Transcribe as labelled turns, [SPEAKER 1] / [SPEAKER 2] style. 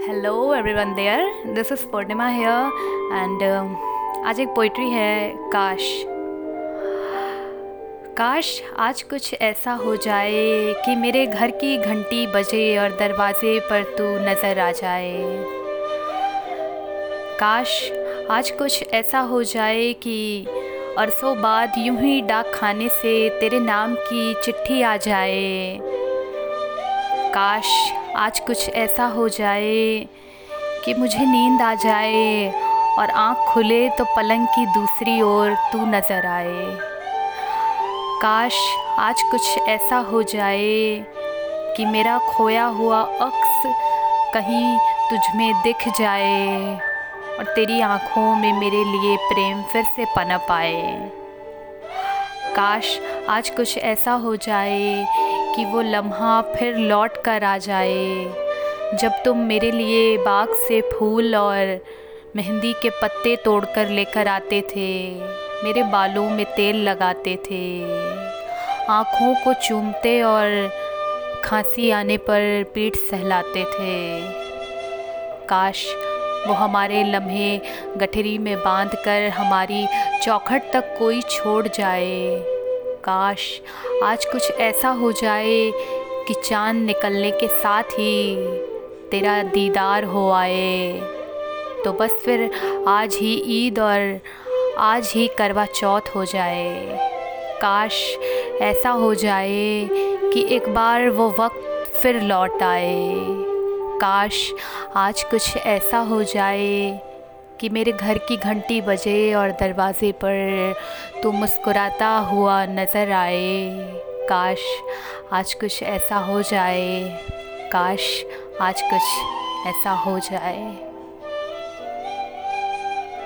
[SPEAKER 1] Hello everyone there this is Purnima here and आज एक poetry है, काश। काश आज कुछ ऐसा हो जाए कि मेरे घर की घंटी बजे और दरवाजे पर तू नज़र आ जाए। काश आज कुछ ऐसा हो जाए कि अरसों बाद यूँ ही डाक खाने से तेरे नाम की चिट्ठी आ जाए। काश आज कुछ ऐसा हो जाए कि मुझे नींद आ जाए और आँख खुले तो पलंग की दूसरी ओर तू नज़र आए। काश आज कुछ ऐसा हो जाए कि मेरा खोया हुआ अक्स कहीं तुझ में दिख जाए और तेरी आँखों में मेरे लिए प्रेम फिर से पनप आए। काश आज कुछ ऐसा हो जाए कि वो लम्हा फिर लौट कर आ जाए। जब तुम मेरे लिए बाग से फूल और मेहंदी के पत्ते तोड़कर लेकर आते थे, मेरे बालों में तेल लगाते थे। आँखों को चूमते और खांसी आने पर पीठ सहलाते थे। काश वो हमारे लम्हे गठरी में बाँध कर हमारी चौखट तक कोई छोड़ जाए। काश आज कुछ ऐसा हो जाए कि चाँद निकलने के साथ ही तेरा दीदार हो आए। तो बस फिर आज ही ईद और आज ही करवा चौथ हो जाए। काश ऐसा हो जाए कि एक बार वो वक्त फिर लौट आए। काश आज कुछ ऐसा हो जाए कि मेरे घर की घंटी बजे और दरवाज़े पर तू मुस्कुराता हुआ नज़र आए। काश आज कुछ ऐसा हो जाए। काश आज कुछ ऐसा हो जाए।